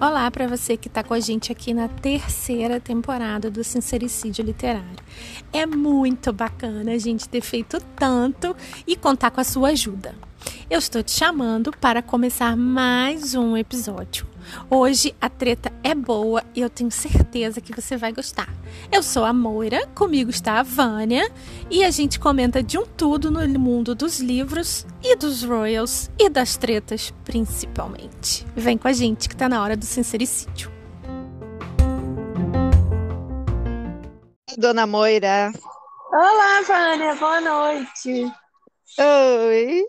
Olá para você que está com a gente aqui na terceira temporada do Sincericídio Literário. É muito bacana a gente ter feito tanto e contar com a sua ajuda. Eu estou te chamando para começar mais um episódio. Hoje a treta é boa e eu tenho certeza que você vai gostar. Eu sou a Moira, comigo está a Vânia e a gente comenta de um tudo no mundo dos livros e dos royals e das tretas principalmente. Vem com a gente que está na hora do sincericídio. Dona Moira. Olá, Vânia, boa noite. Oi.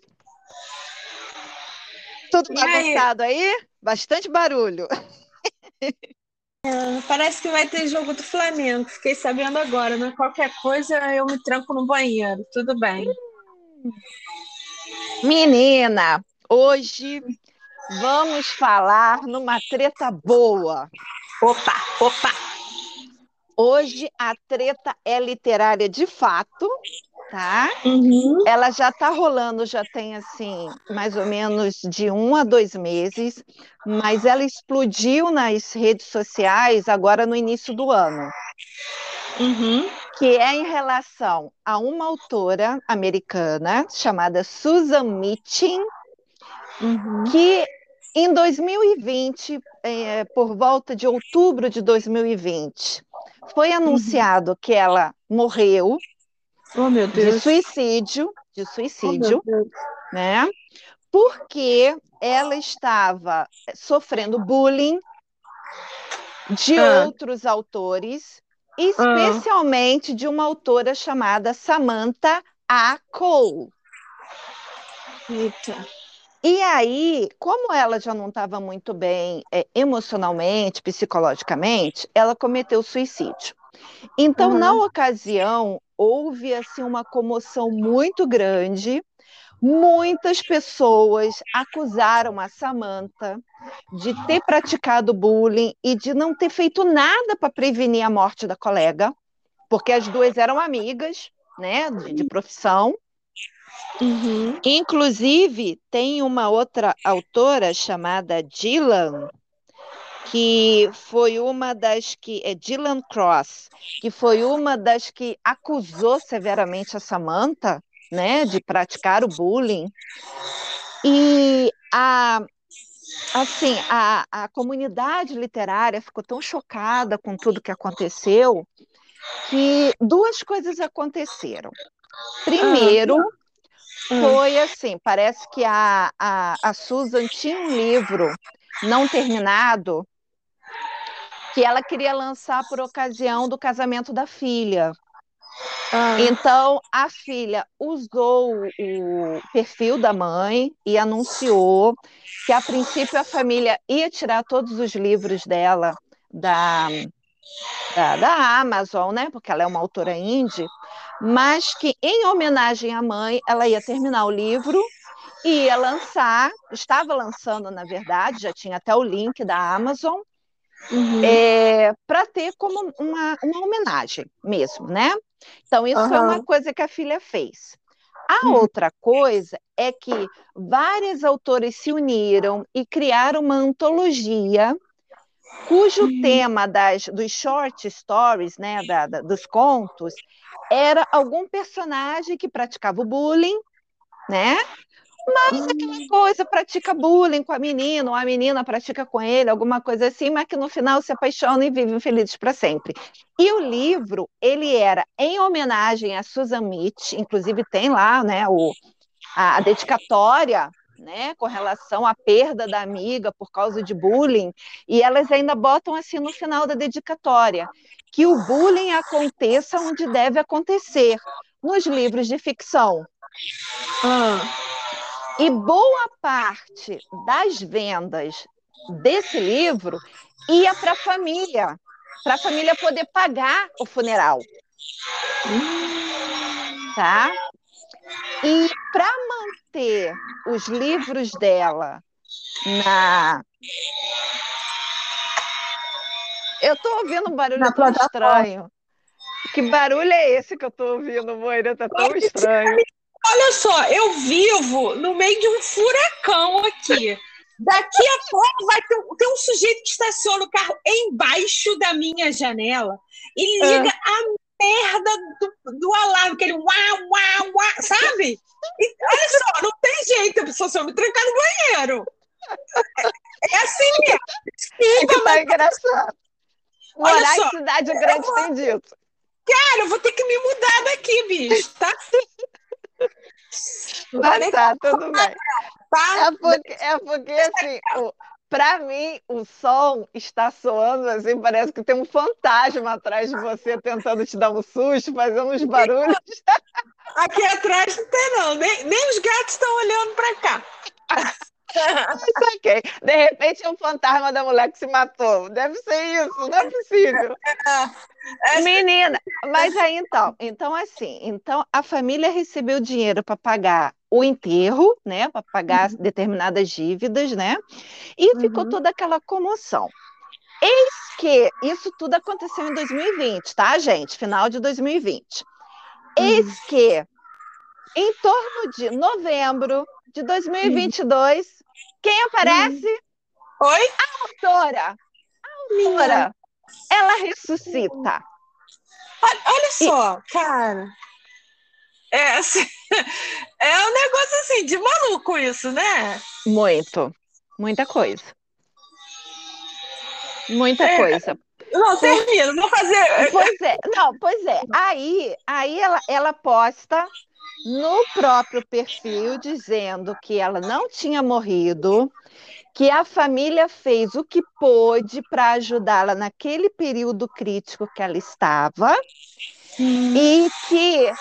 Tudo bagunçado aí? aí? Bastante barulho. É, parece que vai ter jogo do Flamengo. Fiquei sabendo agora, né? Qualquer coisa eu me tranco no banheiro. Tudo bem. Menina, hoje vamos falar numa treta boa. Opa, opa. Hoje a treta é literária de fato, tá? Uhum. Ela já está rolando, já tem assim, mais ou menos de um a dois meses, mas ela explodiu nas redes sociais agora no início do ano. Uhum. Que é em relação a uma autora americana chamada Susan Mitchell, uhum. que em 2020, é, por volta de outubro de 2020, foi uhum. anunciado que ela morreu Oh, meu Deus. De suicídio, de suicídio, oh, né? Porque ela estava sofrendo bullying de ah. outros autores, especialmente ah. de uma autora chamada Samantha A. Cole. Eita. E aí, como ela já não estava muito bem é, emocionalmente, psicologicamente, ela cometeu suicídio. Então, uhum. na ocasião, houve assim uma comoção muito grande. Muitas pessoas acusaram a Samantha de ter praticado bullying e de não ter feito nada para prevenir a morte da colega, porque as duas eram amigas, né, de, de profissão. Uhum. Inclusive, tem uma outra autora chamada Dylan, que foi uma das que é Dylan Cross, que foi uma das que acusou severamente a Samantha, né, de praticar o bullying. E a assim, a, a comunidade literária ficou tão chocada com tudo que aconteceu que duas coisas aconteceram. Primeiro, ah. foi assim, parece que a, a, a Susan tinha um livro não terminado que ela queria lançar por ocasião do casamento da filha. Ah. Então, a filha usou o perfil da mãe e anunciou que, a princípio, a família ia tirar todos os livros dela da, da, da Amazon, né? Porque ela é uma autora indie, mas que, em homenagem à mãe, ela ia terminar o livro e ia lançar, estava lançando, na verdade, já tinha até o link da Amazon, Uhum. É, para ter como uma, uma homenagem mesmo, né? Então, isso uhum. foi uma coisa que a filha fez. A uhum. outra coisa é que várias autores se uniram e criaram uma antologia cujo uhum. tema das, dos short stories, né, da, da, dos contos, era algum personagem que praticava o bullying, né? Mas aquela coisa, pratica bullying com a menina, ou a menina pratica com ele, alguma coisa assim, mas que no final se apaixonam e vivem felizes para sempre. E o livro, ele era em homenagem a Susan Mitch, inclusive tem lá, né, o, a, a dedicatória né, com relação à perda da amiga por causa de bullying, e elas ainda botam assim no final da dedicatória, que o bullying aconteça onde deve acontecer, nos livros de ficção. Ah. E boa parte das vendas desse livro ia para a família, para a família poder pagar o funeral. Tá? E para manter os livros dela na. Eu estou ouvindo um barulho tão estranho. Que barulho é esse que eu estou ouvindo, Moira? Tá tão estranho. Olha só, eu vivo no meio de um furacão aqui. Daqui a pouco vai ter, ter um sujeito que estaciona o carro embaixo da minha janela e liga ah. a merda do, do alarme, aquele uau, uau, uau, sabe? E, olha só, não tem jeito, a pessoa só me trancar no banheiro. É assim mesmo. Desculpa, é tá engraçado. Morar em cidade grande vou... tem dito. Cara, eu vou ter que me mudar daqui, bicho, tá? Mas tá, tudo bem. Tá? É porque, é porque assim, para mim, o som está soando assim, parece que tem um fantasma atrás de você tentando te dar um susto, fazendo uns barulhos. Aqui atrás não tem, não. Nem, nem os gatos estão olhando para cá. Ok. De repente é um fantasma da mulher que se matou. Deve ser isso, não é possível. É, é. Menina, mas aí então, então assim, então a família recebeu dinheiro para pagar o enterro, né, para pagar uhum. determinadas dívidas, né? E uhum. ficou toda aquela comoção. Eis que isso tudo aconteceu em 2020, tá, gente? Final de 2020. Eis uhum. que em torno de novembro de 2022, quem aparece? Hum. Oi? A autora. A autora. Ela ressuscita. Olha só, e... cara. É, assim, é um negócio assim de maluco isso, né? Muito. Muita coisa. Muita é. coisa. Não, termina, vou fazer. Pois é, não, pois é. Aí, aí ela, ela posta no próprio perfil dizendo que ela não tinha morrido, que a família fez o que pôde para ajudá-la naquele período crítico que ela estava hum. e que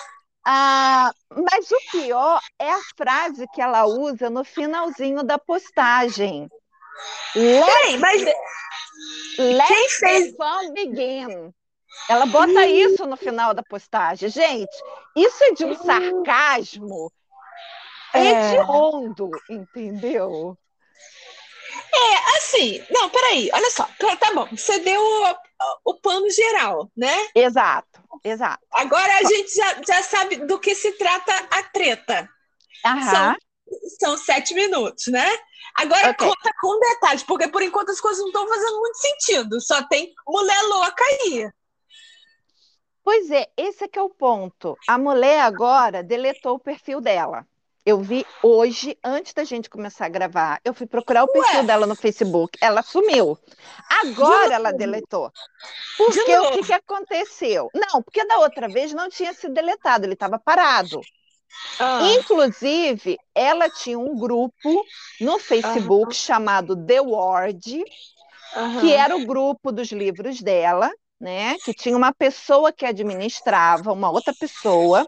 ah, mas o pior é a frase que ela usa no finalzinho da postagem. Let, mas let quem fez... the fun begin. Ela bota isso no final da postagem. Gente, isso é de um sarcasmo é. hediondo, entendeu? É, assim, não, peraí, olha só, tá, tá bom, você deu o, o pano geral, né? Exato, exato. Agora a gente já, já sabe do que se trata a treta. Aham. São, são sete minutos, né? Agora okay. conta com detalhes, porque por enquanto as coisas não estão fazendo muito sentido, só tem mulher louca aí. Pois é, esse é que é o ponto. A mulher agora deletou o perfil dela. Eu vi hoje, antes da gente começar a gravar, eu fui procurar o perfil Ué? dela no Facebook. Ela sumiu. Agora ela deletou. Porque o que, que aconteceu? Não, porque da outra vez não tinha sido deletado, ele estava parado. Ah. Inclusive, ela tinha um grupo no Facebook chamado The Ward, que era o grupo dos livros dela, né? Que tinha uma pessoa que administrava, uma outra pessoa,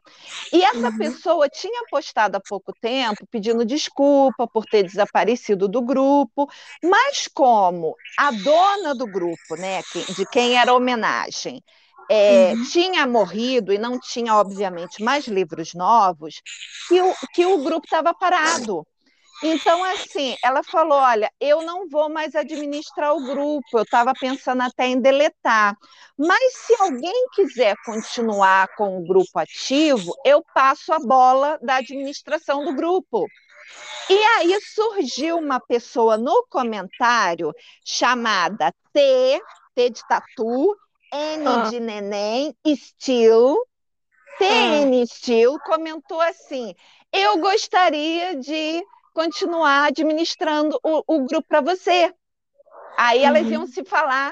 e essa uhum. pessoa tinha postado há pouco tempo pedindo desculpa por ter desaparecido do grupo, mas como a dona do grupo, né, de quem era a homenagem, é, uhum. tinha morrido e não tinha, obviamente, mais livros novos, que o, que o grupo estava parado. Então, assim, ela falou: olha, eu não vou mais administrar o grupo, eu estava pensando até em deletar. Mas se alguém quiser continuar com o grupo ativo, eu passo a bola da administração do grupo. E aí surgiu uma pessoa no comentário chamada T, T de tatu, N ah. de neném, Steel, TN ah. Steel, comentou assim: eu gostaria de continuar administrando o, o grupo para você. Aí elas uhum. iam se falar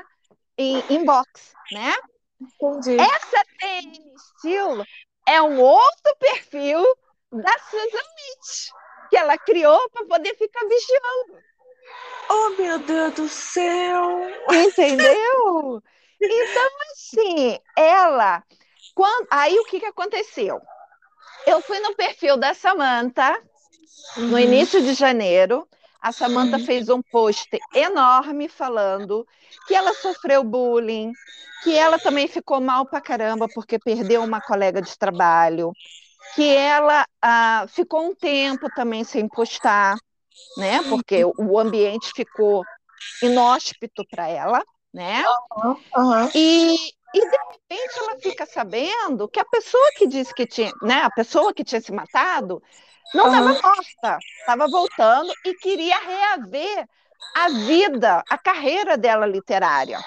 em inbox, né? Entendi. Essa TN Estilo é um outro perfil da Susan Mitch, que ela criou para poder ficar vigiando. Oh, meu Deus do céu! Entendeu? Então, assim, ela. Quando, aí o que, que aconteceu? Eu fui no perfil da Samantha, Uhum. No início de janeiro, a Samantha uhum. fez um post enorme falando que ela sofreu bullying, que ela também ficou mal pra caramba porque perdeu uma colega de trabalho, que ela ah, ficou um tempo também sem postar, né? Porque o ambiente ficou inóspito para ela, né? Uhum, uhum. E, E de repente ela fica sabendo que a pessoa que disse que tinha, né, a pessoa que tinha se matado, não estava uhum. morta, estava voltando e queria reaver a vida, a carreira dela literária.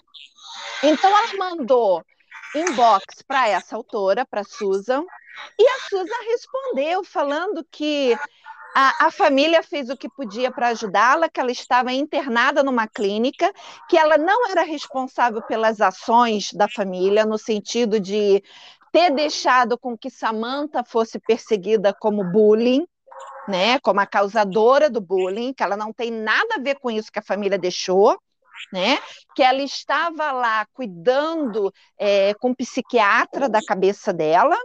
Então ela mandou inbox para essa autora, para Susan, e a Susan respondeu falando que a, a família fez o que podia para ajudá-la, que ela estava internada numa clínica, que ela não era responsável pelas ações da família, no sentido de ter deixado com que Samantha fosse perseguida como bullying, né, como a causadora do bullying, que ela não tem nada a ver com isso que a família deixou, né, que ela estava lá cuidando é, com o psiquiatra da cabeça dela,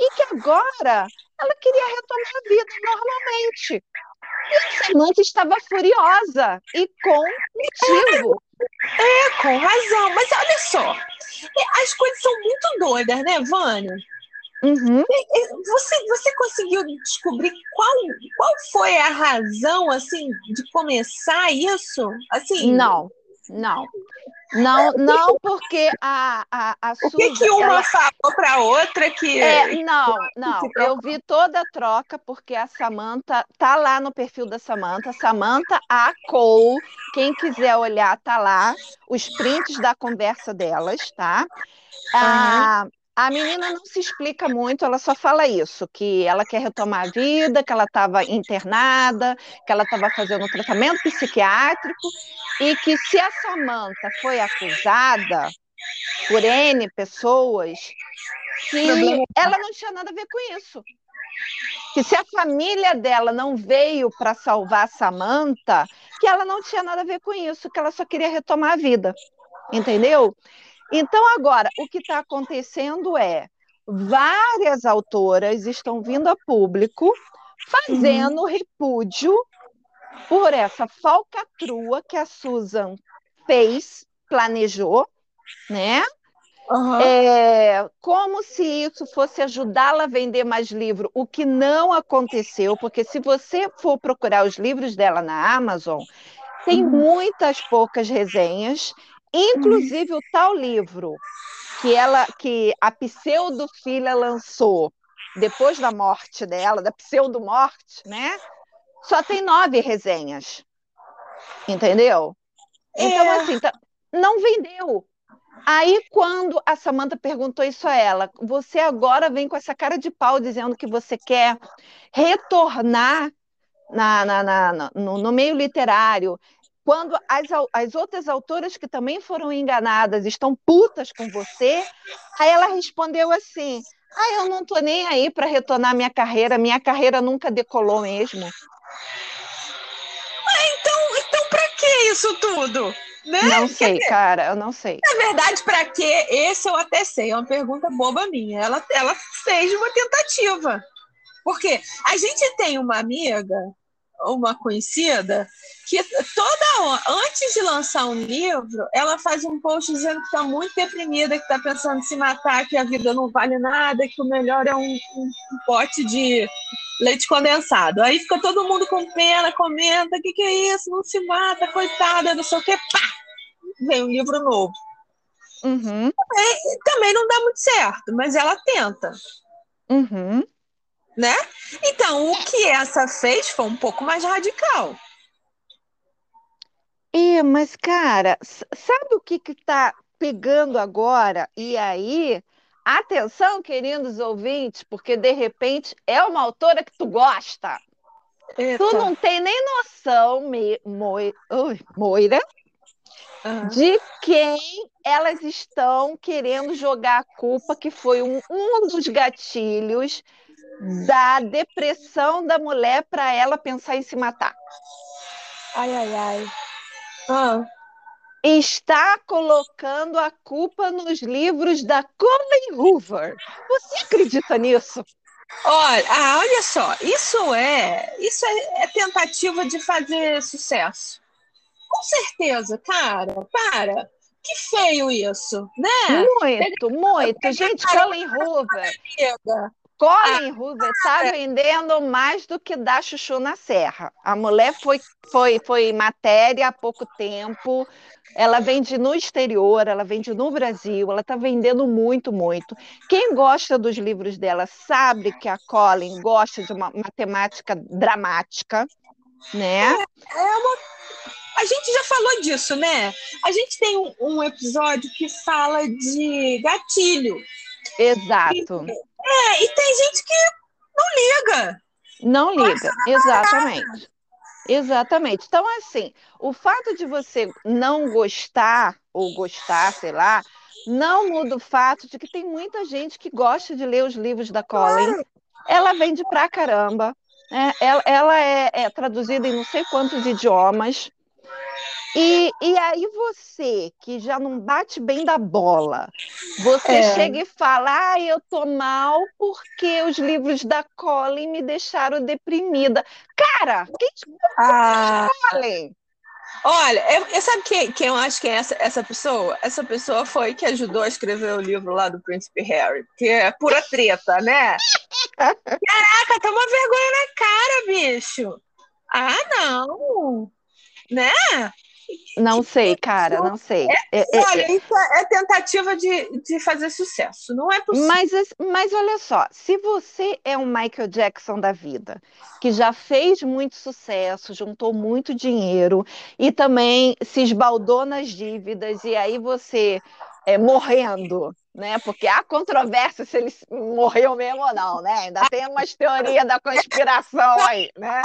e que agora ela queria retomar a vida normalmente. E a Samantha estava furiosa e com motivo. É, com razão. Mas olha só, as coisas são muito doidas, né, Vânia? Uhum. Você, você conseguiu descobrir qual, qual foi a razão assim de começar isso? Assim, não, não. Não, não, porque a, a, a O que, que uma ela... falou para outra que. É, não, não. Eu vi toda a troca, porque a Samanta tá lá no perfil da Samanta, Samanta A. Cole. Quem quiser olhar, tá lá. Os prints da conversa delas, tá? Uhum. Ah, a menina não se explica muito, ela só fala isso, que ela quer retomar a vida, que ela estava internada, que ela estava fazendo um tratamento psiquiátrico e que se a Samanta foi acusada por N pessoas, que ela não tinha nada a ver com isso. Que se a família dela não veio para salvar a Samanta, que ela não tinha nada a ver com isso, que ela só queria retomar a vida. Entendeu? Então, agora, o que está acontecendo é várias autoras estão vindo a público fazendo uhum. repúdio por essa falcatrua que a Susan fez, planejou, né? Uhum. É, como se isso fosse ajudá-la a vender mais livro, o que não aconteceu, porque se você for procurar os livros dela na Amazon, tem uhum. muitas poucas resenhas Inclusive, o tal livro que ela, que a pseudo-filha lançou depois da morte dela, da pseudo-morte, né? Só tem nove resenhas. Entendeu? Então, é. assim, tá, não vendeu. Aí, quando a Samanta perguntou isso a ela, você agora vem com essa cara de pau dizendo que você quer retornar na, na, na, no, no meio literário, quando as, as outras autoras que também foram enganadas estão putas com você, aí ela respondeu assim: ah, eu não tô nem aí para retornar minha carreira, minha carreira nunca decolou mesmo. Ah, então, então para que isso tudo? Né? Não sei, dizer, cara, eu não sei. Na verdade, para que? Esse eu até sei, é uma pergunta boba minha. Ela, ela fez uma tentativa. Porque a gente tem uma amiga uma conhecida que toda antes de lançar um livro, ela faz um post dizendo que está muito deprimida, que está pensando em se matar, que a vida não vale nada, que o melhor é um, um, um pote de leite condensado. Aí fica todo mundo com pena, comenta, o que, que é isso? Não se mata, coitada, não sei o que, pá! Vem um livro novo. Uhum. Também, também não dá muito certo, mas ela tenta. Uhum né? Então, o que essa fez foi um pouco mais radical. É, mas, cara, sabe o que está pegando agora? E aí, atenção, queridos ouvintes, porque de repente é uma autora que tu gosta. Eita. Tu não tem nem noção, me, Moi, Moira, uhum. de quem elas estão querendo jogar a culpa, que foi um, um dos gatilhos da depressão da mulher para ela pensar em se matar. Ai, ai, ai. Ah. Está colocando a culpa nos livros da Colin Hoover. Você acredita nisso? Olha, ah, olha só, isso é, isso é, é tentativa de fazer sucesso. Com certeza, cara, para. Que feio isso, né? Muito, muito. Gente, Colin Hoover. Colin ah, Hoover está vendendo mais do que dá chuchu na serra. A mulher foi, foi, foi matéria há pouco tempo. Ela vende no exterior, ela vende no Brasil, ela está vendendo muito, muito. Quem gosta dos livros dela sabe que a Colin gosta de uma matemática dramática, né? É, é uma... A gente já falou disso, né? A gente tem um, um episódio que fala de gatilho. Exato. E, é, e tem gente que não liga. Não liga, exatamente. Exatamente. Então, assim, o fato de você não gostar, ou gostar, sei lá, não muda o fato de que tem muita gente que gosta de ler os livros da Colin. Ela vende pra caramba. Né? Ela, ela é, é traduzida em não sei quantos idiomas. E, e aí você, que já não bate bem da bola, você é. chega e fala, ah, eu tô mal porque os livros da Colin me deixaram deprimida. Cara, quem ah. Colin? Olha, eu, eu sabe quem, quem eu acho que é essa, essa pessoa? Essa pessoa foi que ajudou a escrever o livro lá do Príncipe Harry, que é pura treta, né? Caraca, toma vergonha na cara, bicho. Ah, não. Né? Não sei, cara, não sei. É, é, é olha, é, isso é tentativa de, de fazer sucesso, não é possível. Mas, mas olha só, se você é um Michael Jackson da vida, que já fez muito sucesso, juntou muito dinheiro e também se esbaldou nas dívidas, e aí você é, morrendo, né? Porque há controvérsia se ele morreu mesmo ou não, né? Ainda tem umas teorias da conspiração aí, né?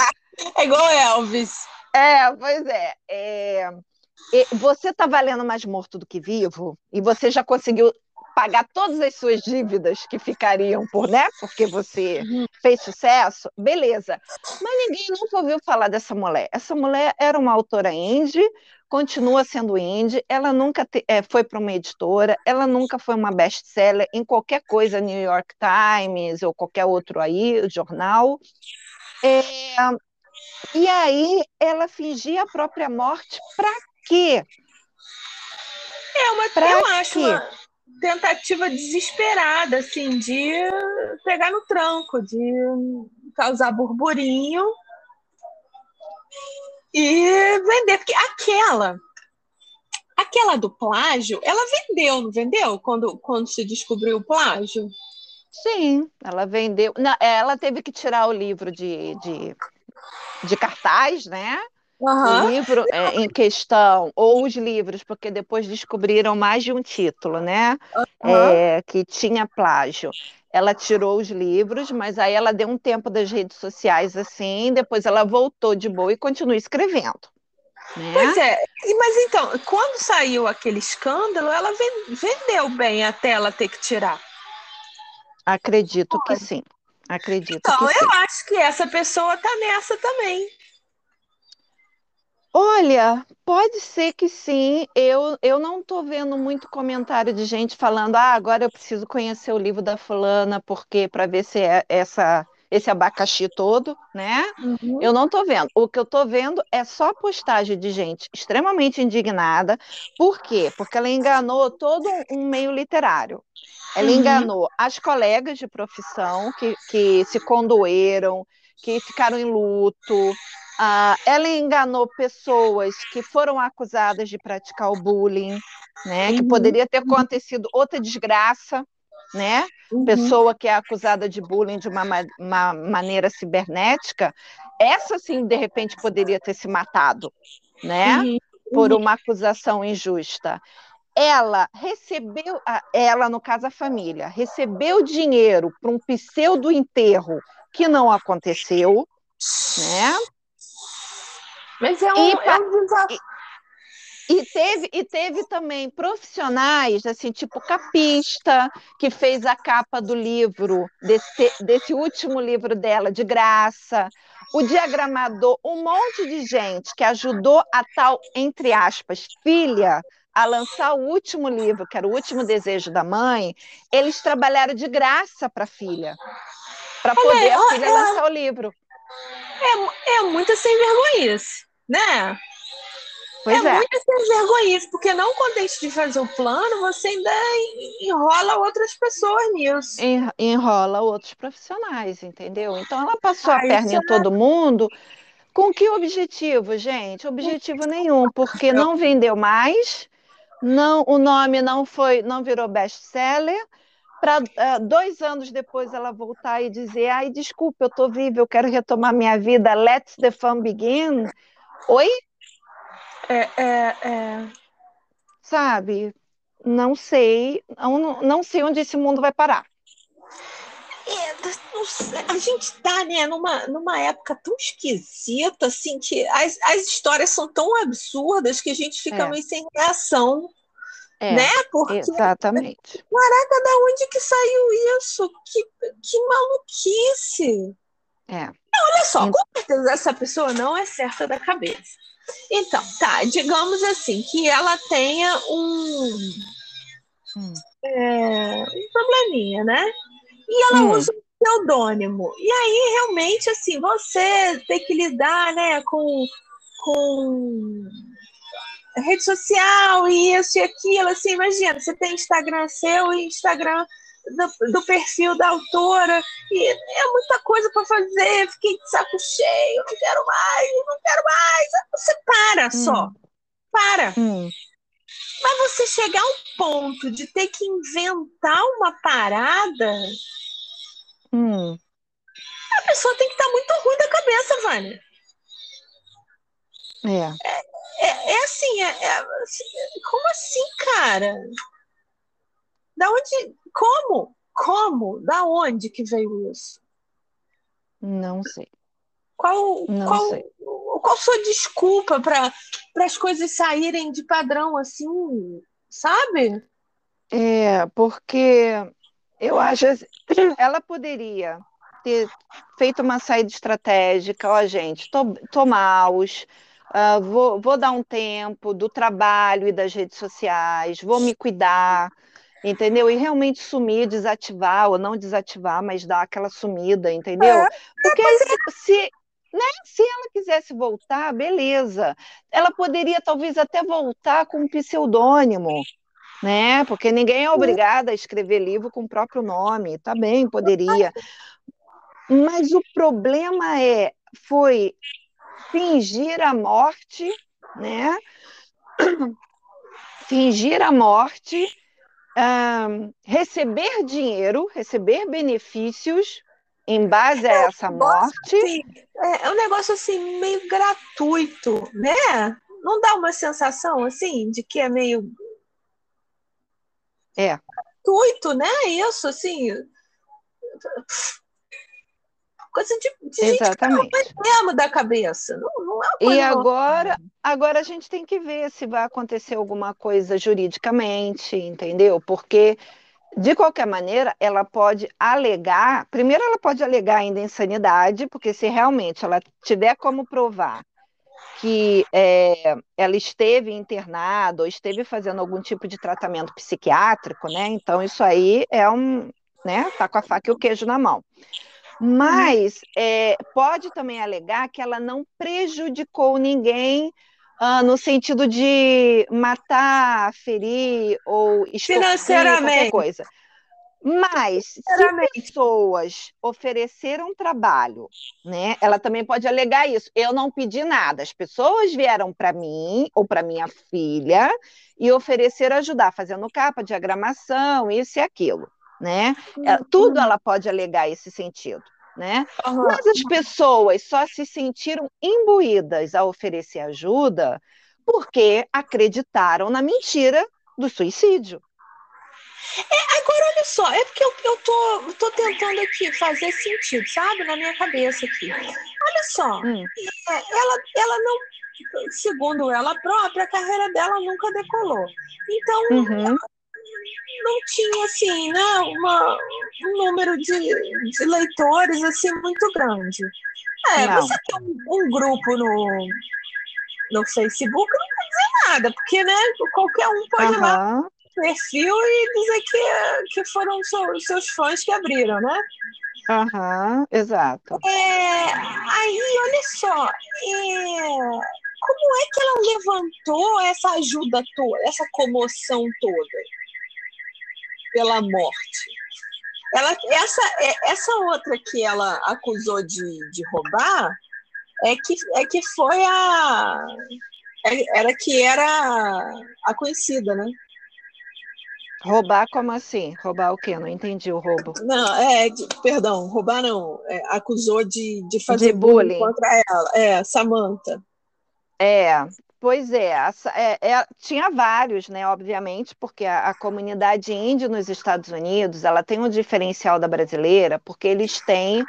É igual Elvis. É, pois é. é você está valendo mais morto do que vivo e você já conseguiu pagar todas as suas dívidas que ficariam por, né? Porque você fez sucesso, beleza. Mas ninguém nunca ouviu falar dessa mulher. Essa mulher era uma autora indie, continua sendo indie, ela nunca te, é, foi para uma editora, ela nunca foi uma best-seller em qualquer coisa, New York Times ou qualquer outro aí, jornal. É, e aí ela fingia a própria morte para quê? É uma, pra eu quê? acho uma tentativa desesperada, assim, de pegar no tranco, de causar burburinho e vender, porque aquela aquela do plágio, ela vendeu, não vendeu? Quando, quando se descobriu o plágio? Sim, ela vendeu. Não, ela teve que tirar o livro de, de, de cartaz, né? Uhum. O livro é, em questão, ou os livros, porque depois descobriram mais de um título, né? Uhum. É, que tinha plágio. Ela tirou os livros, mas aí ela deu um tempo das redes sociais assim, depois ela voltou de boa e continua escrevendo. Né? Pois é, mas então, quando saiu aquele escândalo, ela vendeu bem até ela ter que tirar. Acredito que sim. Acredito então, eu sim. acho que essa pessoa está nessa também. Olha, pode ser que sim. Eu, eu não estou vendo muito comentário de gente falando, ah, agora eu preciso conhecer o livro da fulana, porque para ver se é essa esse abacaxi todo, né? Uhum. Eu não estou vendo. O que eu estou vendo é só postagem de gente extremamente indignada. Por quê? Porque ela enganou todo um meio literário. Ela uhum. enganou as colegas de profissão que, que se condoeram, que ficaram em luto, ah, ela enganou pessoas que foram acusadas de praticar o bullying, né? Uhum. Que poderia ter acontecido outra desgraça, né? Uhum. Pessoa que é acusada de bullying de uma, uma maneira cibernética, essa sim, de repente, poderia ter se matado, né? Uhum. Por uma acusação injusta ela recebeu, ela no caso a família, recebeu dinheiro para um pseudo enterro que não aconteceu, né? Mas é um, e, é um desafio. E teve, e teve também profissionais, assim, tipo Capista, que fez a capa do livro, desse, desse último livro dela, de graça. O diagramador, um monte de gente que ajudou a tal, entre aspas, filha a lançar o último livro, que era o último desejo da mãe, eles trabalharam de graça para a filha, para poder a filha lançar o livro. É, é muita sem vergonhice né? Pois é, é. muito sem vergonha isso, porque não contente de fazer o plano, você ainda enrola outras pessoas nisso. En- Enrola outros profissionais, entendeu? Então ela passou a perna em todo mundo. Com que objetivo, gente? Objetivo nenhum, porque não vendeu mais, não, o nome não foi, não virou best-seller. Para dois anos depois ela voltar e dizer: Ai, desculpa, eu estou viva, eu quero retomar minha vida, let's the fun begin. Oi? É, é, é. Sabe? Não sei, não, não sei onde esse mundo vai parar. É, sei, a gente tá, né, numa, numa época tão esquisita, assim, que as, as histórias são tão absurdas que a gente fica É. meio sem reação, É, né? Porque exatamente. da onde que saiu isso? Que, que maluquice! É. Olha só, Ent- com certeza essa pessoa não é certa da cabeça. Então, tá, digamos assim, que ela tenha um, Hum. é, um probleminha, né? E ela Hum. usa um pseudônimo. E aí, realmente, assim, você tem que lidar, né, com, com rede social e isso e aquilo, assim, imagina, você tem Instagram seu e Instagram do, do perfil da autora, e é muita coisa para fazer, fiquei de saco cheio, não quero mais, não quero mais. Você para só, para. Hum. Mas você chegar a um ponto de ter que inventar uma parada, Hum. a pessoa tem que estar muito ruim da cabeça, Vânia. É. É, é assim, é, é- como assim, cara? Da onde? Como? Como? Da onde que veio isso? Não sei. Qual, Não qual, sei. Qual sua desculpa para as coisas saírem de padrão assim, sabe? É, porque eu acho ela poderia ter feito uma saída estratégica, ó, gente, tô, tô maus, ah, vou, vou dar um tempo do trabalho e das redes sociais, vou me cuidar, entendeu? E realmente sumir, desativar, ou não desativar, mas dar aquela sumida, entendeu? Porque aí se, se, né, se ela quisesse voltar, beleza. Ela poderia talvez até voltar com um pseudônimo né? Porque ninguém é obrigado a escrever livro com o próprio nome, tá bem, poderia. Mas o problema é, foi fingir a morte, né? Fingir a morte, ah, receber dinheiro, receber benefícios em base a essa morte. Assim, é, é um negócio assim meio gratuito, né? Não dá uma sensação assim de que é meio É, gratuito, né? Isso assim, coisa de, de gente exatamente. mesmo da cabeça. Não, não é E agora, agora a gente tem que ver se vai acontecer alguma coisa juridicamente, entendeu? Porque, de qualquer maneira, ela pode alegar. Primeiro, ela pode alegar ainda insanidade, porque se realmente ela tiver como provar que é, ela esteve internada ou esteve fazendo algum tipo de tratamento psiquiátrico, né? Então, isso aí é um, né? Tá com a faca e o queijo na mão. Mas é, pode também alegar que ela não prejudicou ninguém ah, no sentido de matar, ferir ou Financeiramente. coisa. Mas se pessoas ofereceram trabalho, né? Ela também pode alegar isso. Eu não pedi nada. As pessoas vieram para mim ou para minha filha e ofereceram ajudar, fazendo capa, diagramação, isso e aquilo, né? É, Tudo ela pode alegar esse sentido, né? Aham. Mas as pessoas só se sentiram imbuídas a oferecer ajuda porque acreditaram na mentira do suicídio. Agora, olha só, é porque eu, eu tô, tô tentando aqui fazer sentido, sabe? Na minha cabeça aqui. Olha só, Hum. é, ela, ela não, segundo ela própria, a carreira dela nunca decolou. Então, Uhum. Não tinha, assim, né, uma, um número de, de leitores, assim, muito grande. É, Não. você tem um, um grupo no, no Facebook, não quer dizer nada, porque, né, qualquer um pode ir lá no perfil e dizer que, que foram seus, seus fãs que abriram, né? Aham, exato. É, aí, olha só, é, como é que ela levantou essa ajuda toda, essa comoção toda pela morte? Ela, essa, é, essa outra que ela acusou de, de roubar é que, é que foi a. É, era que era a conhecida, né? Roubar como assim? Roubar o quê? Não entendi o roubo. Não, é, perdão, roubar não. É, acusou de, de fazer de bullying. bullying contra ela. É, Samantha. É, pois é, é, é, tinha vários, né, obviamente, porque a, a, comunidade índia nos Estados Unidos, ela tem um diferencial da brasileira, porque eles têm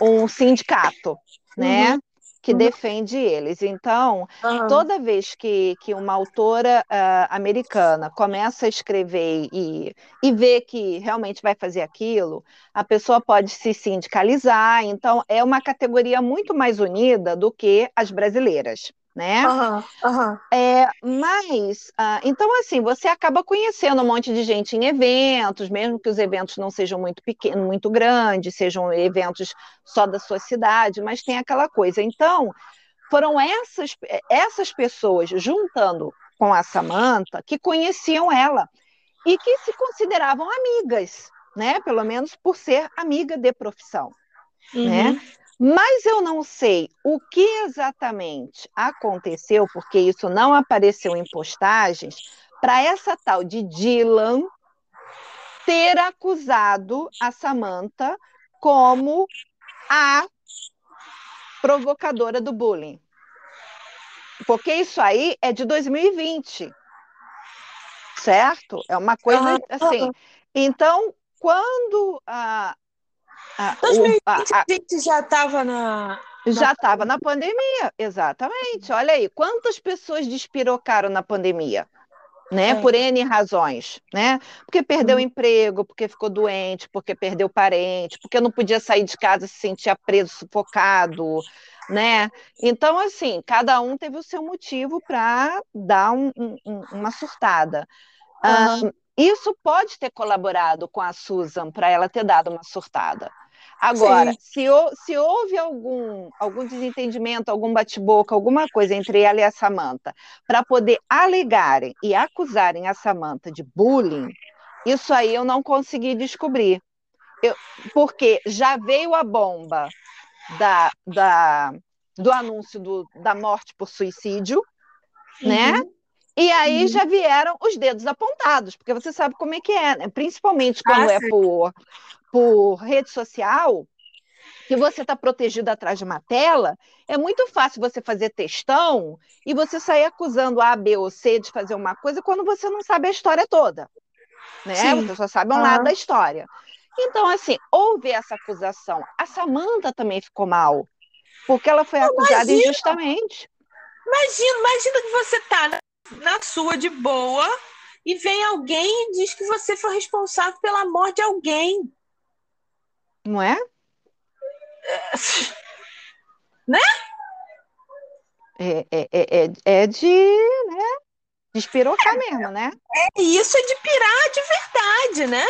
um sindicato, né? Uhum que uhum. defende eles. Então, uhum. toda vez que, que uma autora uh, americana começa a escrever e, e vê que realmente vai fazer aquilo, a pessoa pode se sindicalizar. Então, é uma categoria muito mais unida do que as brasileiras né? Uhum, uhum. É, mas, uh, então, assim, você acaba conhecendo um monte de gente em eventos, mesmo que os eventos não sejam muito pequenos, muito grandes, sejam eventos só da sua cidade, mas tem aquela coisa. Então, foram essas, essas pessoas juntando com a Samantha que conheciam ela e que se consideravam amigas, né? Pelo menos por ser amiga de profissão. Né? Uhum. Né? Mas eu não sei o que exatamente aconteceu, porque isso não apareceu em postagens, para essa tal de Dylan ter acusado a Samantha como a provocadora do bullying. Porque isso aí é de 2020. Certo? É uma coisa assim. Então, quando a, a, 2020 a, a, gente já estava na. Já estava na pandemia, exatamente. Olha aí, quantas pessoas despirocaram na pandemia? Né, é. por N razões, né? Porque perdeu o emprego, porque ficou doente, porque perdeu parente, porque não podia sair de casa se sentia preso, sufocado, né? Então, assim, cada um teve o seu motivo para dar um, um, uma surtada. Uhum. Isso pode ter colaborado com a Susan para ela ter dado uma surtada. Agora, se, se, houve algum, algum desentendimento, algum bate-boca, alguma coisa entre ela e a Samanta, para poder alegarem e acusarem a Samanta de bullying, isso aí eu não consegui descobrir. Eu, porque já veio a bomba da, da, do anúncio do, da morte por suicídio, né? uhum. né? E aí uhum. já vieram os dedos apontados, porque você sabe como é que é, né? principalmente quando ah, é por, por rede social, que você está protegido atrás de uma tela, é muito fácil você fazer textão e você sair acusando A, B ou C de fazer uma coisa quando você não sabe a história toda. Né? Sim. Você só sabe um uhum. lado da história. Então, assim, houve essa acusação. A Samanta também ficou mal, porque ela foi acusada imagina, injustamente. Imagina, imagina que você está na, sua de boa e vem alguém e diz que você foi responsável pela morte de alguém. Não é? Né? É, é, é, é, é de, né? De espirocar mesmo, né? É isso, é de pirar de verdade, né?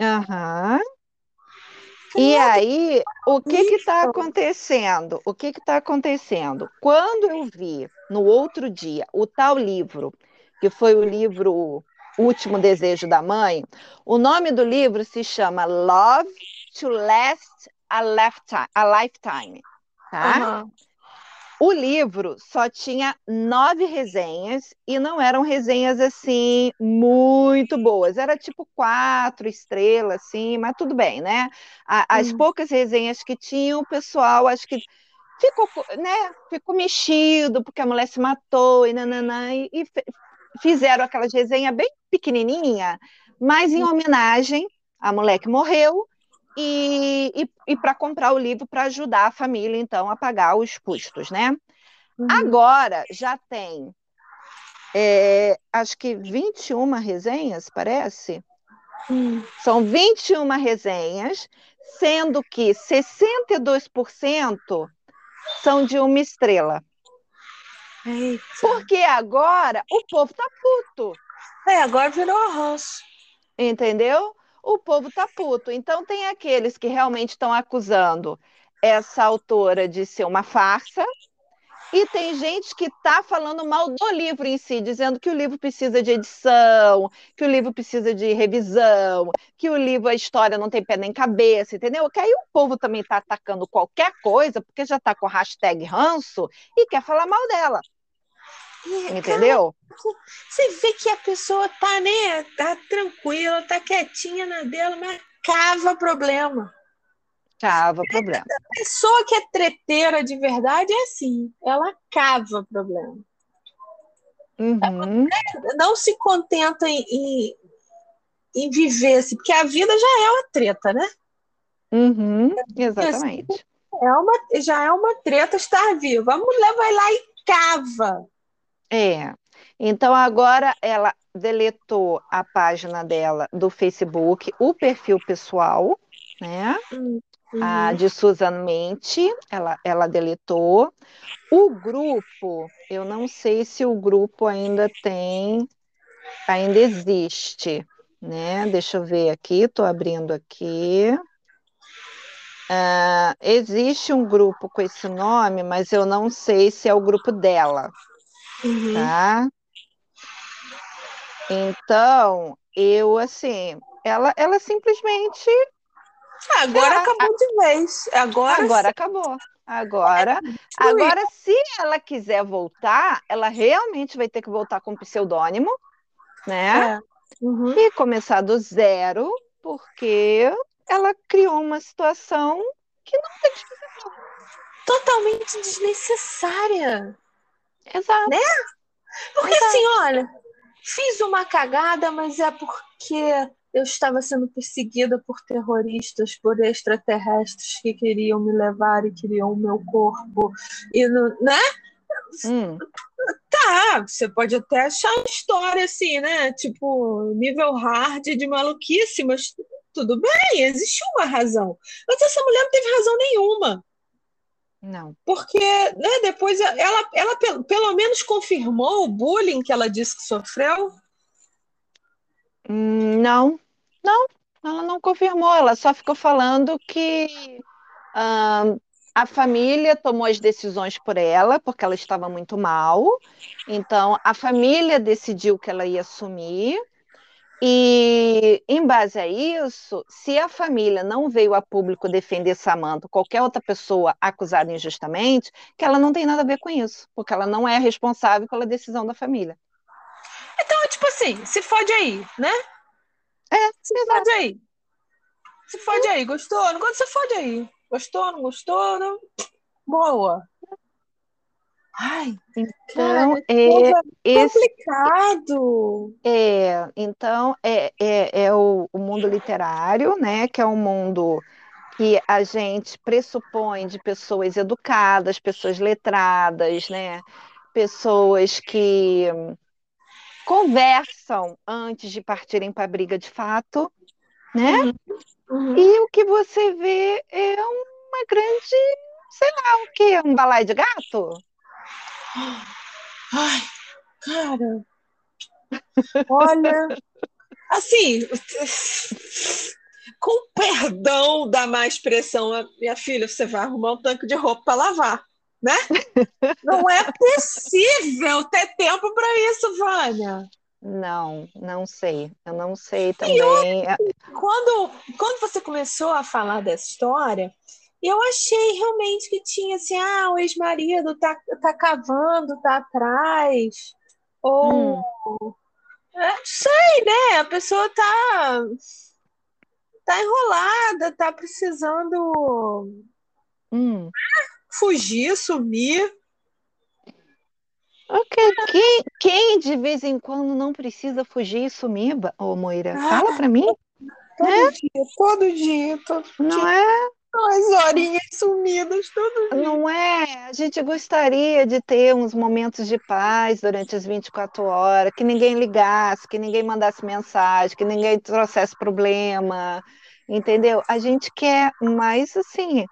Aham. Uhum. E aí, o que está acontecendo? O que está acontecendo? Quando eu vi no outro dia o tal livro, que foi o livro Último Desejo da Mãe, o nome do livro se chama Love to last a lifetime. A lifetime tá? Uhum. O livro só tinha nove resenhas e não eram resenhas assim muito boas. Era tipo quatro estrelas, assim, mas tudo bem, né? As uhum. poucas resenhas que tinham, o pessoal acho que ficou, né? Ficou mexido porque a mulher se matou e nananã, e, e fizeram aquelas resenhas bem pequenininha, mas em homenagem à mulher que morreu e, e, e para comprar o livro para ajudar a família, então, a pagar os custos, né? Uhum. Agora já tem, é, acho que 21 resenhas, parece? Uhum. São 21 resenhas, sendo que 62% são de uma estrela. Eita. Porque agora o povo tá puto. É, agora virou arroz. Entendeu? o povo tá puto. Então tem aqueles que realmente estão acusando essa autora de ser uma farsa E tem gente que está falando mal do livro em si, dizendo que o livro precisa de edição, que o livro precisa de revisão, que o livro, a história não tem pé nem cabeça, entendeu? Que aí o povo também está atacando qualquer coisa, porque já está com a hashtag ranço e quer falar mal dela. É, entendeu? Cara, você vê que a pessoa tá, né, tá tranquila, tá quietinha na dela, mas cava problema. Cava problema. A pessoa que é treteira de verdade é assim, ela cava problema. Uhum. Não se contenta em, em, em viver assim, porque a vida já é uma treta, né? Uhum, exatamente. É uma, já é uma treta estar viva. A mulher vai lá e cava. É. Então agora ela deletou a página dela do Facebook, o perfil pessoal, né? Uhum. A de Susan Mente, ela, ela deletou. O grupo, eu não sei se o grupo ainda tem, ainda existe, né? Deixa eu ver aqui, estou abrindo aqui. Uh, existe um grupo com esse nome, mas eu não sei se é o grupo dela, Uhum. tá? Então, eu assim, ela, ela simplesmente Agora Ela- acabou de vez. Agora, agora acabou. Agora, agora, se ela quiser voltar, ela realmente vai ter que voltar com pseudônimo, né? É. Uhum. E começar do zero, porque ela criou uma situação que não tem explicação. Totalmente desnecessária. Exato. Porque Exato. assim, olha, fiz uma cagada, mas é porque eu estava sendo perseguida por terroristas, por extraterrestres que queriam me levar e queriam o meu corpo. E não, né? Hum, Tá, você pode até achar a história assim, né? Tipo, nível hard de maluquice, mas tudo bem, existe uma razão. Mas essa mulher não teve razão nenhuma. não. Porque né, depois ela, ela pelo, pelo menos confirmou o bullying que ela disse que sofreu. Hum, não, não, ela não confirmou, ela só ficou falando que a família tomou as decisões por ela, porque ela estava muito mal, então a família decidiu que ela ia assumir, e em base a isso, se a família não veio a público defender Samantha, qualquer outra pessoa acusada injustamente, que ela não tem nada a ver com isso, porque ela não é responsável pela decisão da família. Então, tipo assim, se fode aí, né? É, Se fode aí. Se fode aí. Gostou? Não gostou? Se fode aí. Gostou? Não gostou? Não... Boa. Ai, Então, cara, é, esse, complicado. É, então é, é, é o, o mundo literário, né? Que é um mundo que a gente pressupõe de pessoas educadas, pessoas letradas, né? Pessoas que conversam antes de partirem para a briga de fato, né? Uhum. E o que você vê é uma grande, sei lá, o quê? Um balai de gato? Ai, cara. Olha, assim, com perdão da má expressão, minha filha, você vai arrumar um tanque de roupa para lavar, né? Não é possível ter tempo para isso, Vânia. Não, não sei. Eu não sei também. Quando, quando você começou a falar dessa história, eu achei realmente que tinha assim, ah, o ex-marido tá, tá cavando, tá atrás. Ou. É, não sei, né? A pessoa tá. tá enrolada, tá precisando Hum. Fugir, sumir. Ok, quem, quem de vez em quando não precisa fugir e sumir, ô Moira? Fala pra mim, Todo dia, todo dia, todo não dia. é? As horinhas sumidas, todo dia. Não é? A gente gostaria de ter uns momentos de paz durante as 24 horas, que ninguém ligasse, que ninguém mandasse mensagem, que ninguém trouxesse problema, entendeu? A gente quer, mas assim,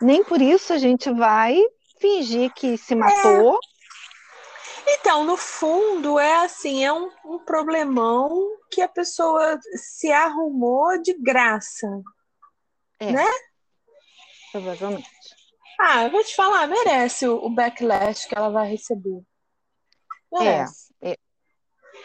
nem por isso a gente vai fingir que se matou. Então, no fundo, é assim, é um, um problemão que a pessoa se arrumou de graça. É, Né? provavelmente. Ah, eu vou te falar, merece o, o backlash que ela vai receber. Merece. É, é.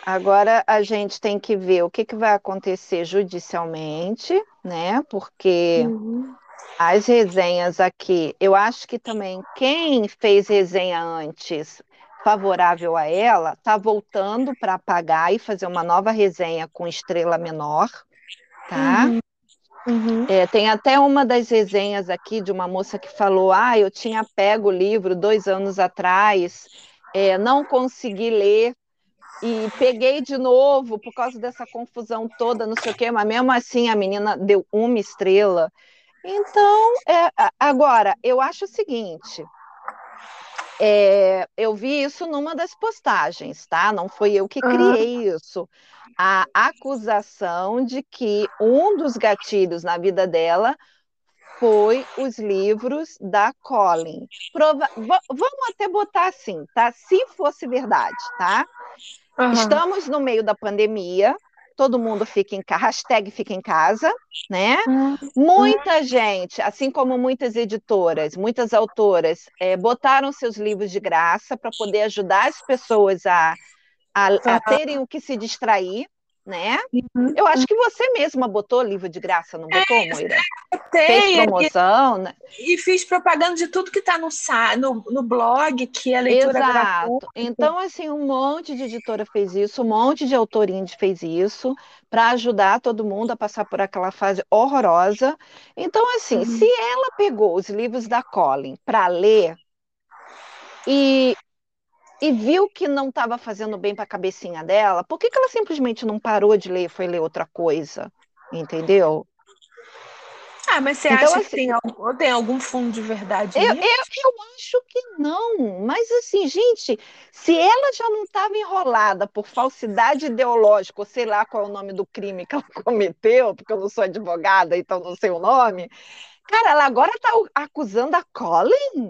Agora a gente tem que ver o que, que vai acontecer judicialmente, né? Porque uhum. As resenhas aqui, eu acho que também quem fez resenha antes favorável a ela está voltando para apagar e fazer uma nova resenha com estrela menor, tá? Uhum. Uhum. É, tem até uma das resenhas aqui de uma moça que falou: Ah, eu tinha pego o livro dois anos atrás, é, não consegui ler, e peguei de novo por causa dessa confusão toda, não sei o quê, mas mesmo assim a menina deu uma estrela. Então, é, agora, eu acho o seguinte. É, eu vi isso numa das postagens, tá? Não foi eu que criei uhum. isso. A acusação de que um dos gatilhos na vida dela foi os livros da Colin. Prova vamos até botar assim, tá? Se fosse verdade, tá? Uhum. Estamos no meio da pandemia, todo mundo fica em casa, hashtag fica em casa, né? Muita gente, assim como muitas editoras, muitas autoras, é, botaram seus livros de graça para poder ajudar as pessoas a, a, a terem o que se distrair, né? Uhum. Eu acho que você mesma botou livro de graça, não botou, é, Moira? Fez promoção, e, né? E fiz propaganda de tudo que está no, no, no blog, que é leitura Exato. Gratuita. Então, assim, um monte de editora fez isso, um monte de autor indie fez isso, para ajudar todo mundo a passar por aquela fase horrorosa. Então, assim, uhum. se ela pegou os livros da Colin para ler e e viu que não estava fazendo bem para a cabecinha dela, por que, que ela simplesmente não parou de ler e foi ler outra coisa? Entendeu? Ah, mas você então, acha assim, que tem algum, tem algum fundo de verdade eu, eu, eu, acho que não. Mas assim, gente, se ela já não estava enrolada por falsidade ideológica, ou sei lá qual é o nome do crime que ela cometeu, porque eu não sou advogada, então não sei o nome, cara, ela agora está acusando a Colin?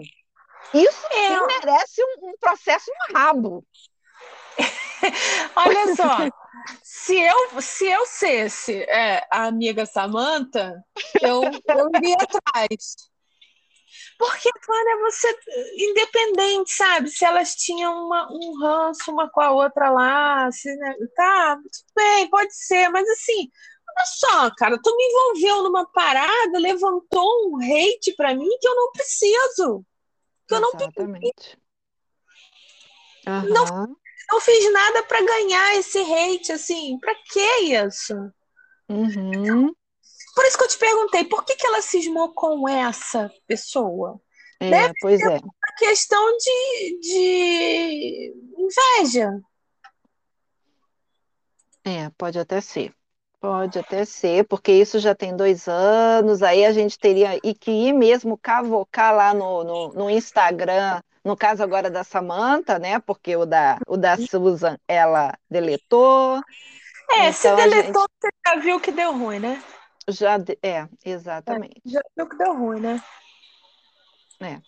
Isso é. merece um, um processo no rabo. Olha só, se eu se eu fosse é, a amiga Samantha, eu, eu iria atrás. Porque, cara, você independente, sabe? Se elas tinham uma, um ranço uma com a outra lá, se, né? tá, tudo bem, pode ser, mas assim, olha só, cara, tu me envolveu numa parada, levantou um hate para mim que eu não preciso eu não Exatamente. Uhum. Não, não fiz nada para ganhar esse hate, assim, para que isso? Uhum. Por isso que eu te perguntei, por que, que ela cismou com essa pessoa? É, Deve pois é. Uma questão de, de inveja. É, pode até ser. Pode até ser, porque isso já tem dois anos, aí a gente teria e que ir mesmo cavocar lá no, no, no Instagram, no caso agora da Samantha, né? Porque o da, o da Susan ela deletou. É, então, se deletou, gente... você já viu que deu ruim, né? Já, é, exatamente. É, já viu que deu ruim, né? É.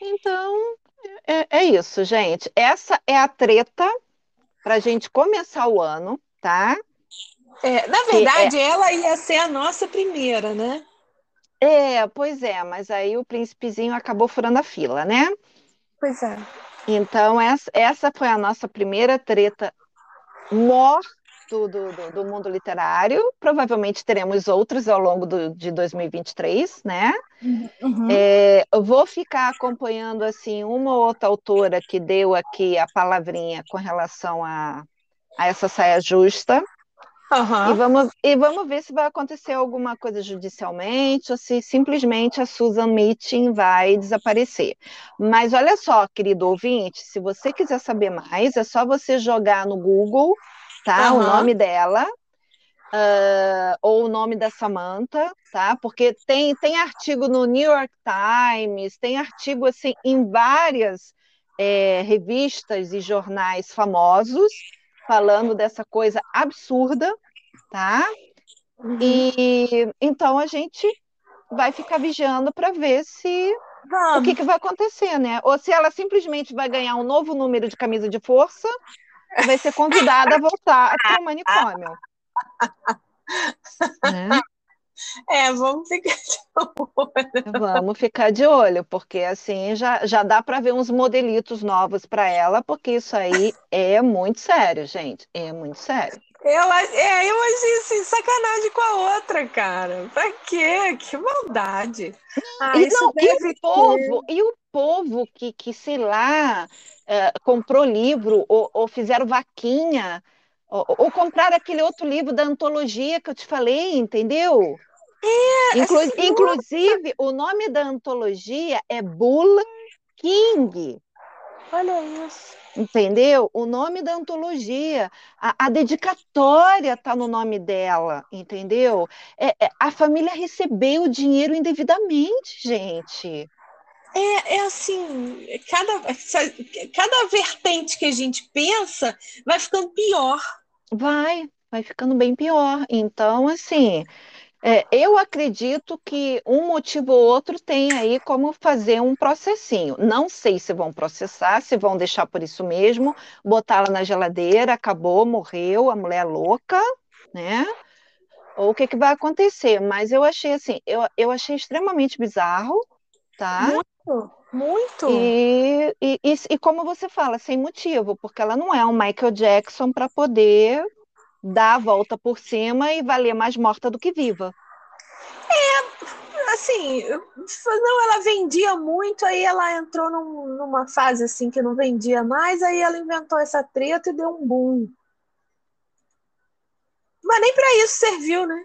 Então, é, é isso, gente. Essa é a treta para a gente começar o ano, tá? É, na verdade, é... ela ia ser a nossa primeira, né? É, pois é, mas aí o príncipezinho acabou furando a fila, né? Pois é. Então, essa, essa foi a nossa primeira treta mor do, do, do, mundo literário. Provavelmente teremos outras ao longo do, de 2023, né? Uhum. É, eu vou ficar acompanhando assim uma ou outra autora que deu aqui a palavrinha com relação a, a essa saia justa. Uhum. E, vamos, e vamos ver se vai acontecer alguma coisa judicialmente ou se simplesmente a Susan Meeting vai desaparecer. Mas olha só, querido ouvinte, se você quiser saber mais, é só você jogar no Google tá, uhum. o nome dela. Uh, ou o nome da Samantha, tá? Porque tem, tem artigo no New York Times, tem artigo assim em várias é, revistas e jornais famosos falando dessa coisa absurda, tá? Uhum. E então a gente vai ficar vigiando para ver se Vamos. o que, que vai acontecer, né? Ou se ela simplesmente vai ganhar um novo número de camisa de força, vai ser convidada a voltar para o manicômio. né? É, vamos ficar de olho. Vamos ficar de olho, porque assim já, já dá para ver uns modelitos novos para ela, porque isso aí é muito sério, gente. É muito sério. Eu, é, eu achei assim, sacanagem com a outra, cara. Pra quê? Que maldade. Ah, e, não, e o povo, e o povo que, que sei lá, é, comprou livro ou, ou fizeram vaquinha, ou, ou compraram aquele outro livro da antologia que eu te falei, entendeu? É, Inclu assim, inclusive, o nome da antologia é Bull King. Olha isso. Entendeu? O nome da antologia, a, a dedicatória está no nome dela, entendeu? É, é, a família recebeu o dinheiro indevidamente, gente. É, é assim, cada, cada vertente que a gente pensa vai ficando pior. Vai, vai ficando bem pior. Então, assim, é, eu acredito que um motivo ou outro tem aí como fazer um processinho. Não sei se vão processar, se vão deixar por isso mesmo, botar ela na geladeira, acabou, morreu, a mulher é louca, né? Ou o que, que vai acontecer? Mas eu achei assim, eu, eu achei extremamente bizarro, tá? Muito, muito. E, e, e, e como você fala, sem motivo, porque ela não é um Michael Jackson para poder dar a volta por cima e valer mais morta do que viva. É, assim, não, ela vendia muito, aí ela entrou num, numa fase assim que não vendia mais, aí ela inventou essa treta e deu um boom. Mas nem para isso serviu, né?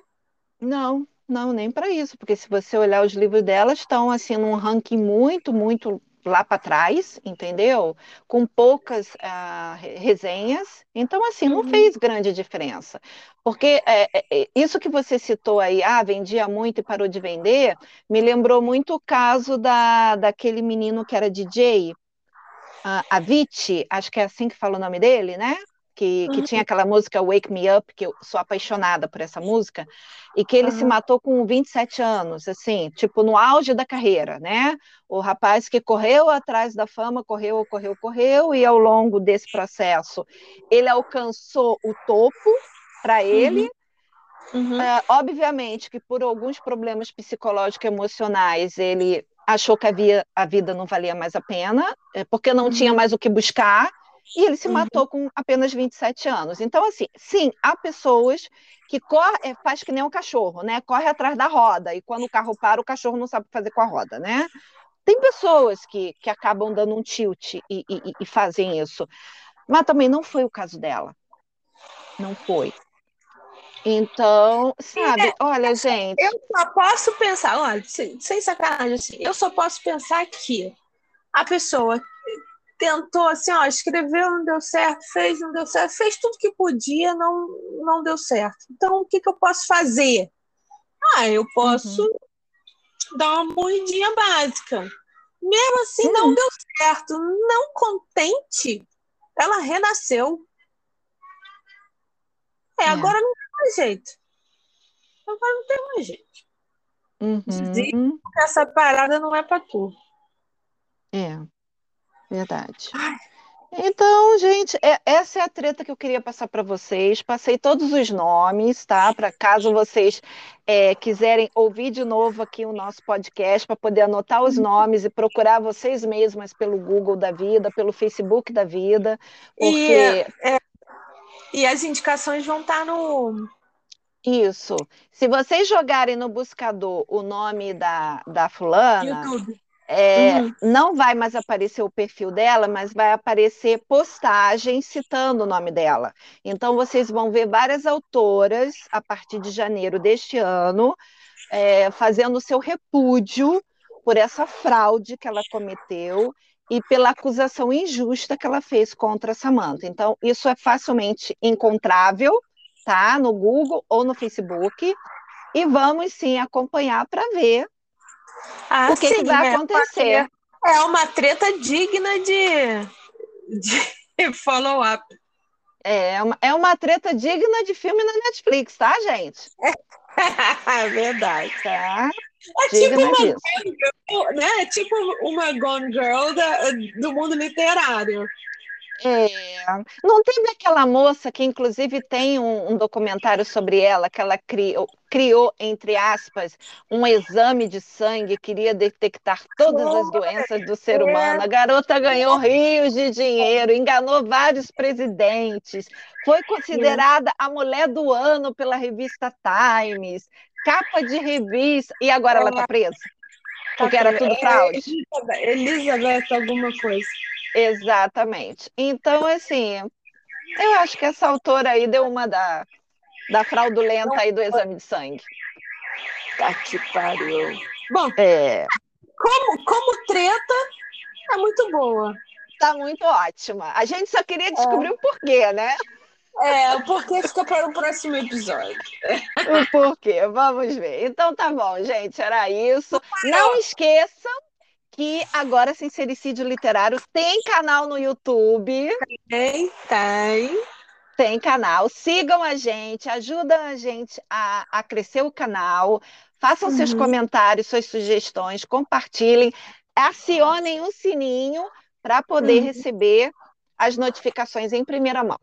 Não, não, nem para isso, porque se você olhar os livros dela, estão assim num ranking muito, muito lá para trás, entendeu? Com poucas uh, resenhas. Então, assim, não uhum. fez grande diferença. Porque é, é, é, isso que você citou aí, ah, vendia muito e parou de vender, me lembrou muito o caso da, daquele menino que era DJ, uh, Avicii, acho que é assim que fala o nome dele, né? Que, que uhum. tinha aquela música Wake Me Up, que eu sou apaixonada por essa música, e que ele uhum. se matou com 27 anos, assim, tipo, no auge da carreira, né? O rapaz que correu atrás da fama, correu, correu, correu, e ao longo desse processo ele alcançou o topo para ele. Uhum. Uh, obviamente que por alguns problemas psicológicos e emocionais ele achou que a, a vida não valia mais a pena, é, porque não tinha uhum. mais o que buscar, e ele se uhum. matou com apenas 27 anos. Então, assim, sim, há pessoas que corre, é, faz que nem um cachorro, né? Corre atrás da roda, e quando o carro para, o cachorro não sabe o que fazer com a roda, né? Tem pessoas que, que acabam dando um tilt e, e, e fazem isso. Mas também não foi o caso dela. Não foi. Então, sabe, é, olha, gente. Eu só posso pensar, olha, sem, sem sacanagem, assim, eu só posso pensar que a pessoa tentou assim, ó, escreveu, não deu certo, fez, não deu certo, fez tudo que podia, não, não deu certo. Então, o que, que eu posso fazer? Ah, eu posso uhum. dar uma moedinha básica. Mesmo assim, uhum. não deu certo. Não contente, ela renasceu. É, é, agora não tem mais jeito. Agora não tem mais jeito. Uhum. Essa parada não é para tu. É. Verdade. Então, gente, é, essa é a treta que eu queria passar para vocês. Passei todos os nomes, tá? Para caso vocês é, quiserem ouvir de novo aqui o nosso podcast, para poder anotar os nomes e procurar vocês mesmas pelo Google da vida, pelo Facebook da vida. Porque... E, é, e as indicações vão estar tá no. Isso. Se vocês jogarem no buscador o nome da, da fulana. YouTube é, uhum. Não vai mais aparecer o perfil dela, mas vai aparecer postagem citando o nome dela. Então, vocês vão ver várias autoras, a partir de janeiro deste ano, é, fazendo seu repúdio por essa fraude que ela cometeu e pela acusação injusta que ela fez contra a Samantha. Então, isso é facilmente encontrável, tá? No Google ou no Facebook. E vamos sim acompanhar para ver ah, o que, sim, que vai é acontecer? É uma treta digna de, de follow-up. É uma, é uma treta digna de filme na Netflix, tá, gente? É verdade. Tá? É tipo, uma gone girl, né? é tipo uma Gone Girl da, do mundo literário. É, não teve aquela moça que, inclusive, tem um, um documentário sobre ela, que ela criou, criou, entre aspas, um exame de sangue, queria detectar todas as doenças do ser humano. A garota ganhou rios de dinheiro, enganou vários presidentes, foi considerada a mulher do ano pela revista Times, capa de revista, e agora ela está presa. Porque era tudo fraude. Elizabeth, Elizabeth alguma coisa. Exatamente. Então, assim, eu acho que essa autora aí deu uma da, da fraudulenta aí do exame de sangue. Tá que pariu. Bom, é... como, como treta, é muito boa. Tá muito ótima. A gente só queria descobrir é. o porquê, né? É, o porquê fica para o próximo episódio. O porquê, vamos ver. Então tá bom, gente, era isso. Não esqueçam que agora Sincericídio Literário tem canal no YouTube. Tem, tem. Tem canal. Sigam a gente, ajudam a gente a, a crescer o canal. Façam uhum. seus comentários, suas sugestões, compartilhem, acionem o sininho para poder uhum. receber as notificações em primeira mão.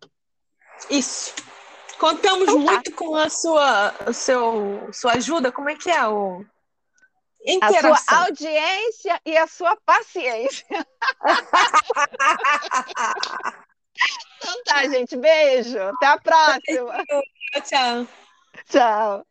Isso. Contamos então, tá. muito com a sua, o seu, sua ajuda. Como é que é o Interação. A sua audiência e a sua paciência. então tá, gente. Beijo. Até a próxima. Tchau. Tchau.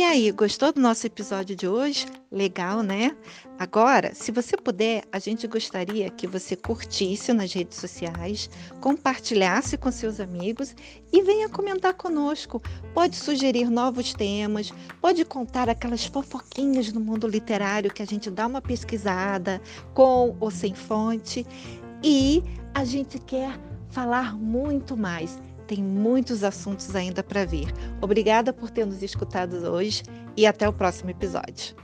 E aí, gostou do nosso episódio de hoje? Legal, né? Agora, se você puder, a gente gostaria que você curtisse nas redes sociais, compartilhasse com seus amigos e venha comentar conosco. Pode sugerir novos temas, pode contar aquelas fofoquinhas no mundo literário que a gente dá uma pesquisada, com ou sem fonte. E a gente quer falar muito mais tem muitos assuntos ainda para vir. Obrigada por ter nos escutado hoje e até o próximo episódio.